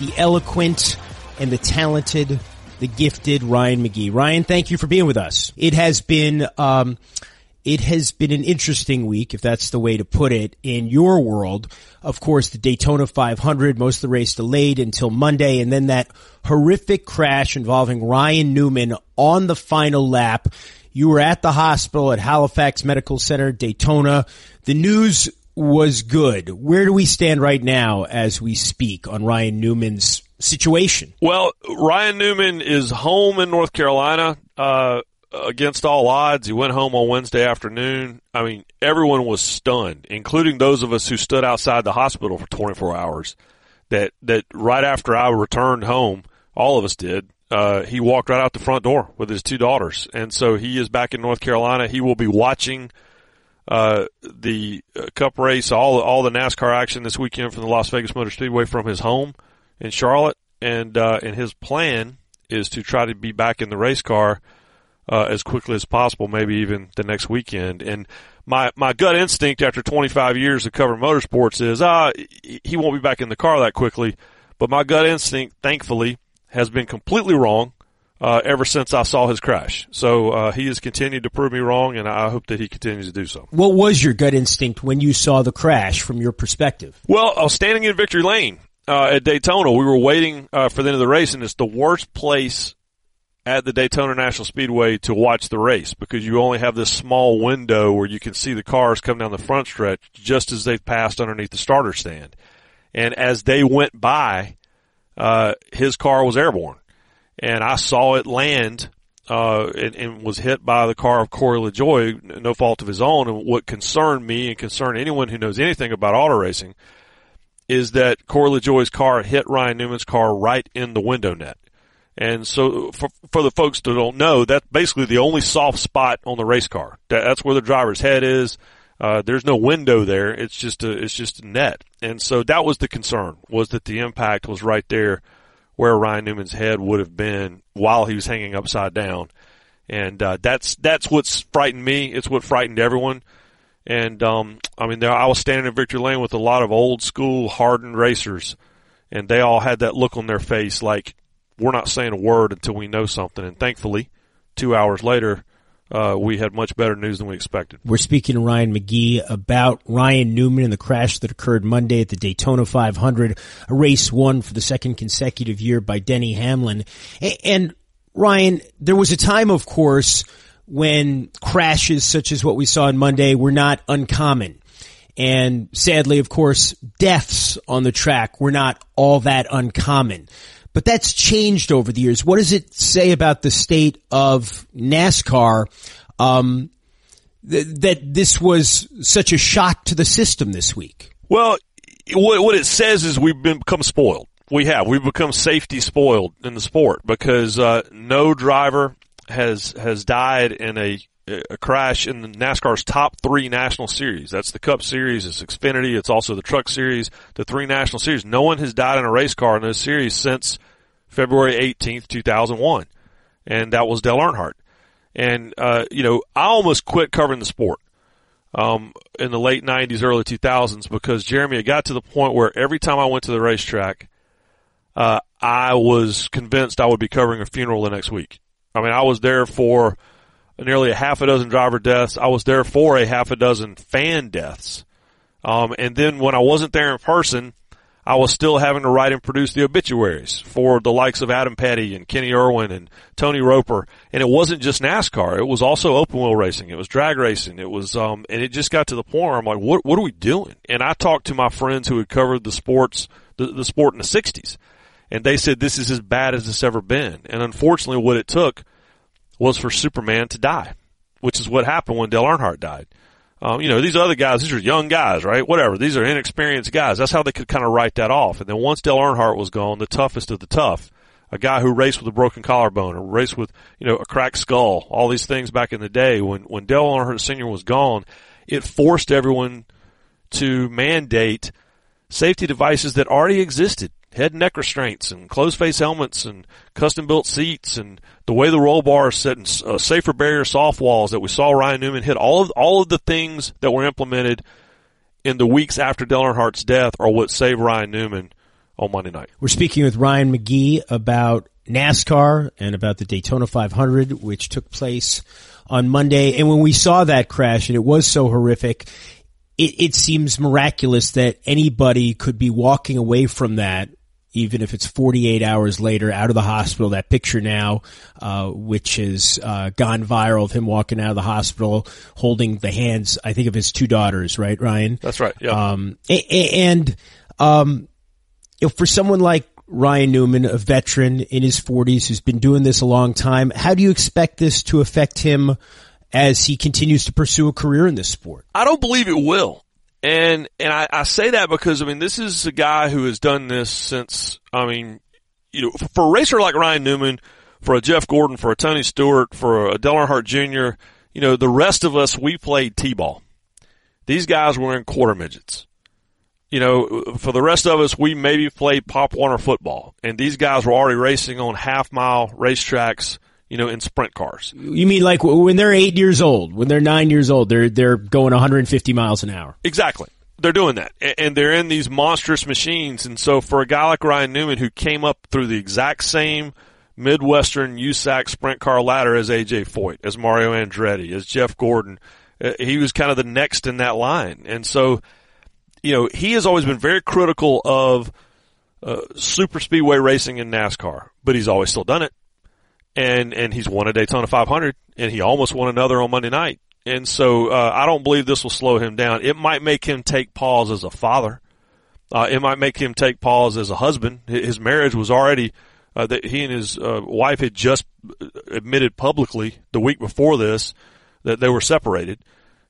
the eloquent and the talented the gifted Ryan McGee. Ryan, thank you for being with us. It has been, um, it has been an interesting week, if that's the way to put it, in your world. Of course, the Daytona 500, most of the race delayed until Monday, and then that horrific crash involving Ryan Newman on the final lap. You were at the hospital at Halifax Medical Center, Daytona. The news was good. Where do we stand right now as we speak on Ryan Newman's situation? Well, Ryan Newman is home in North Carolina uh, against all odds. He went home on Wednesday afternoon. I mean, everyone was stunned, including those of us who stood outside the hospital for 24 hours. That that right after I returned home, all of us did. Uh, he walked right out the front door with his two daughters, and so he is back in North Carolina. He will be watching uh, the uh, Cup race, all all the NASCAR action this weekend from the Las Vegas Motor Speedway from his home in Charlotte, and uh, and his plan is to try to be back in the race car uh, as quickly as possible, maybe even the next weekend. And my my gut instinct after 25 years of covering motorsports is ah he won't be back in the car that quickly. But my gut instinct, thankfully, has been completely wrong uh, ever since I saw his crash. So uh, he has continued to prove me wrong, and I hope that he continues to do so. What was your gut instinct when you saw the crash from your perspective? Well, I was standing in victory lane uh, at Daytona. We were waiting uh, for the end of the race, and it's the worst place at the Daytona National Speedway to watch the race because you only have this small window where you can see the cars come down the front stretch just as they've passed underneath the starter stand. And as they went by, uh, his car was airborne, and I saw it land. Uh, and, and, was hit by the car of Corey LaJoie, no fault of his own. And what concerned me and concerned anyone who knows anything about auto racing is that Corey LaJoie's car hit Ryan Newman's car right in the window net. And so for, for the folks that don't know, that's basically the only soft spot on the race car. That, that's where the driver's head is. Uh, there's no window there. It's just a, it's just a net. And so that was the concern was that the impact was right there where Ryan Newman's head would have been while he was hanging upside down. And, uh, that's, that's what's frightened me. It's what frightened everyone. And um, I mean, there, I was standing in Victory Lane with a lot of old school, hardened racers, and they all had that look on their face, like we're not saying a word until we know something. And thankfully, two hours later, uh, we had much better news than we expected. We're speaking to Ryan McGee about Ryan Newman and the crash that occurred Monday at the Daytona 500, a race won for the second consecutive year by Denny Hamlin. And Ryan, there was a time, of course, when crashes such as what we saw on Monday were not uncommon. And sadly, of course, deaths on the track were not all that uncommon. But that's changed over the years. What does it say about the state of NASCAR um, th- that this was such a shock to the system this week? Well, what, what it says is we've been become spoiled. We have. We've become safety spoiled in the sport because uh, no driver has has died in a a crash in the NASCAR's top three national series. That's the Cup Series, it's Xfinity, it's also the Truck Series, the three national series. No one has died in a race car in those series since February 18th, 2001. And that was Dale Earnhardt. And, uh, you know, I almost quit covering the sport, um, in the late 90s, early 2000s because Jeremy, it got to the point where every time I went to the racetrack, uh, I was convinced I would be covering a funeral the next week. I mean, I was there for nearly a half a dozen driver deaths. I was there for a half a dozen fan deaths. Um, and then when I wasn't there in person, I was still having to write and produce the obituaries for the likes of Adam Petty and Kenny Irwin and Tony Roper. And it wasn't just NASCAR. It was also open wheel racing. It was drag racing. It was, um, and it just got to the point where I'm like, what, what are we doing? And I talked to my friends who had covered the sports, the, the sport in the 60s and they said this is as bad as it's ever been. And unfortunately, what it took was for Superman to die, which is what happened when Dale Earnhardt died. Um, you know, these other guys, these are young guys, right? Whatever. These are inexperienced guys. That's how they could kind of write that off. And then once Dale Earnhardt was gone, the toughest of the tough, a guy who raced with a broken collarbone or raced with, you know, a cracked skull, all these things back in the day when, when Dale Earnhardt Sr. was gone, it forced everyone to mandate safety devices that already existed. Head and neck restraints and closed face helmets and custom built seats and the way the roll bar is set and uh, safer barrier soft walls that we saw Ryan Newman hit. All of, all of the things that were implemented in the weeks after Dale death are what saved Ryan Newman on Monday night. We're speaking with Ryan McGee about NASCAR and about the Daytona 500, which took place on Monday. And when we saw that crash, and it was so horrific, it, it seems miraculous that anybody could be walking away from that even if it's 48 hours later out of the hospital. That picture now, uh, which has uh, gone viral of him walking out of the hospital holding the hands, I think of his two daughters, right, Ryan? That's right. Yeah. Um, and, um, you know, for someone like Ryan Newman, a veteran in his 40s who's been doing this a long time, how do you expect this to affect him as he continues to pursue a career in this sport? I don't believe it will. And, and I, I say that because, I mean, this is a guy who has done this since, I mean, you know, for a racer like Ryan Newman, for a Jeff Gordon, for a Tony Stewart, for a Dale Earnhardt Jr., you know, the rest of us, we played T-ball. These guys were in quarter midgets. You know, for the rest of us, we maybe played Pop Warner football. And these guys were already racing on half mile racetracks you know, in sprint cars. You mean like when they're eight years old, when they're nine years old, they're they're going 150 miles an hour. Exactly. They're doing that, and they're in these monstrous machines. And so, for a guy like Ryan Newman, who came up through the exact same Midwestern USAC sprint car ladder as AJ Foyt, as Mario Andretti, as Jeff Gordon, uh, he was kind of the next in that line. And so, you know, he has always been very critical of uh, super speedway racing in NASCAR, but he's always still done it and and he's won a Daytona 500, and he almost won another on Monday night. And so uh, I don't believe this will slow him down. It might make him take pause as a father. Uh, it might make him take pause as a husband. His marriage was already uh, that he and his uh, wife had just admitted publicly the week before this that they were separated,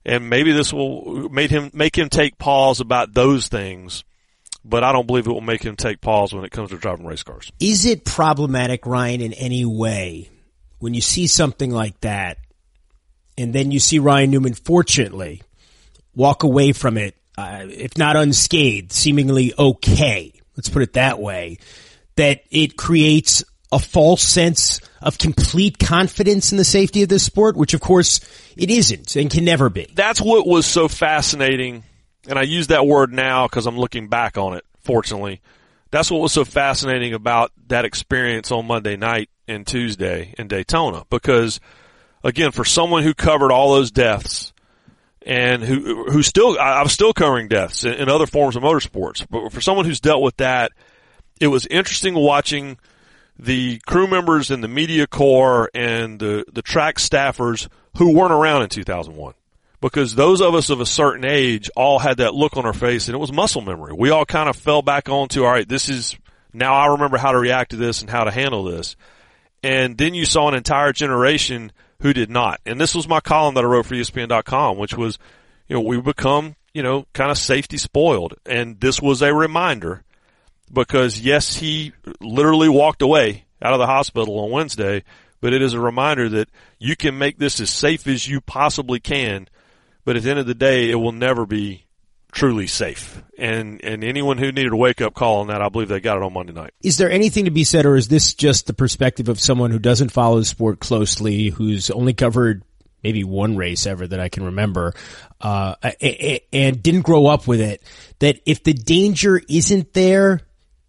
and maybe this will made him make him take pause about those things but I don't believe it will make him take pause when it comes to driving race cars. Is it problematic, Ryan, in any way when you see something like that and then you see Ryan Newman, fortunately, walk away from it, uh, if not unscathed, seemingly okay, let's put it that way, that it creates a false sense of complete confidence in the safety of this sport, which of course it isn't and can never be. That's what was so fascinating and I use that word now because I'm looking back on it, fortunately. That's what was so fascinating about that experience on Monday night and Tuesday in Daytona. Because, again, for someone who covered all those deaths and who, who still, I'm still covering deaths in, in other forms of motorsports, but for someone who's dealt with that, it was interesting watching the crew members and the media corps and the, the track staffers who weren't around in 2001 because those of us of a certain age all had that look on our face and it was muscle memory. We all kind of fell back onto, all right, this is now I remember how to react to this and how to handle this. And then you saw an entire generation who did not. And this was my column that I wrote for ESPN.com, which was, you know, we become, you know, kind of safety spoiled. And this was a reminder because yes, he literally walked away out of the hospital on Wednesday, but it is a reminder that you can make this as safe as you possibly can but at the end of the day, it will never be truly safe. And and anyone who needed a wake up call on that, I believe they got it on Monday night. Is there anything to be said, or is this just the perspective of someone who doesn't follow the sport closely, who's only covered maybe one race ever that I can remember, uh, and didn't grow up with it? That if the danger isn't there,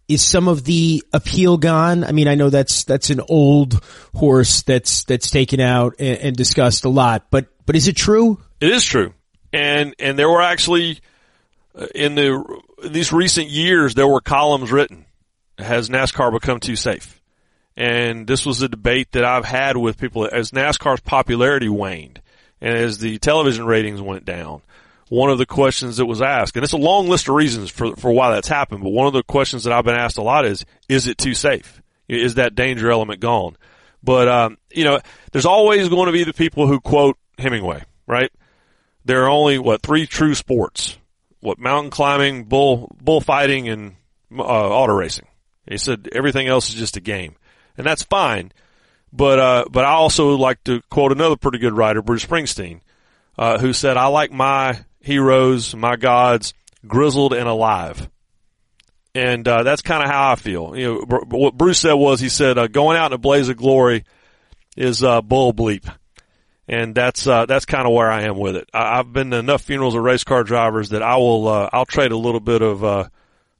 is some of the appeal gone? I mean, I know that's that's an old horse that's that's taken out and, and discussed a lot, but but is it true? It is true, and and there were actually uh, in the in these recent years there were columns written. Has NASCAR become too safe? And this was a debate that I've had with people as NASCAR's popularity waned and as the television ratings went down. One of the questions that was asked, and it's a long list of reasons for for why that's happened, but one of the questions that I've been asked a lot is, is it too safe? Is that danger element gone? But um, you know, there's always going to be the people who quote Hemingway, right? There are only what three true sports: what mountain climbing, bull bullfighting, and uh, auto racing. He said everything else is just a game, and that's fine. But uh, but I also like to quote another pretty good writer, Bruce Springsteen, uh, who said, "I like my heroes, my gods, grizzled and alive." And uh, that's kind of how I feel. You know, what Bruce said was, he said, uh, "Going out in a blaze of glory is uh, bull bleep." And that's uh, that's kind of where I am with it. I, have been to enough funerals of race car drivers that I will uh, I'll trade a little bit of uh,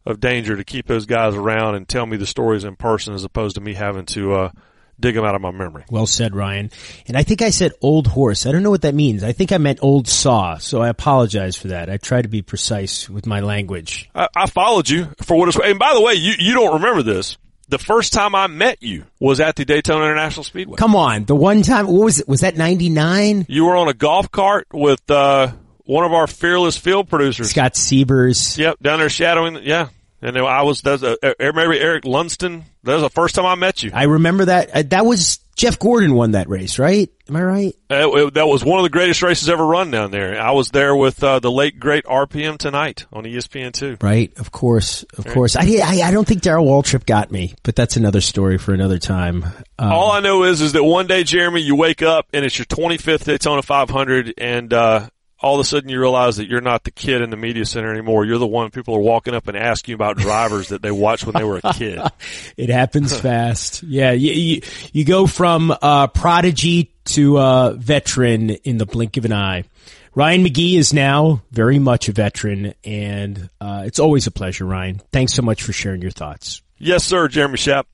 of danger to keep those guys around and tell me the stories in person as opposed to me having to uh, dig them out of my memory. Well said, Ryan. And I think I said old horse. I don't know what that means. I think I meant old saw, so I apologize for that. I try to be precise with my language. I, I followed you for what it's. And by the way, you you don't remember this the first time I met you was at the Daytona International Speedway. Come on, the one time what was it? Was that ninety nine? You were on a golf cart with uh, one of our fearless field producers, Scott Siebers. Yep, down there shadowing. Yeah, and I was. That's a, maybe Eric Lunston. That was the first time I met you. I remember that. Uh, that was Jeff Gordon won that race, right? Am I right? Uh, that was one of the greatest races ever run down there. I was there with uh, the late great RPM tonight on ESPN two. Right, of course, of right. course. I, I, I don't think Darrell Waltrip got me, but that's another story for another time. Um, All I know is is that one day, Jeremy, you wake up and it's your 25th Daytona 500, and uh, all of a sudden you realize that you're not the kid in the media center anymore. You're the one people are walking up and asking about drivers that they watched when they were a kid. it happens fast. Yeah. You, you, you, go from, uh, prodigy to, uh, veteran in the blink of an eye. Ryan McGee is now very much a veteran and, uh, it's always a pleasure, Ryan. Thanks so much for sharing your thoughts. Yes, sir, Jeremy Schaap.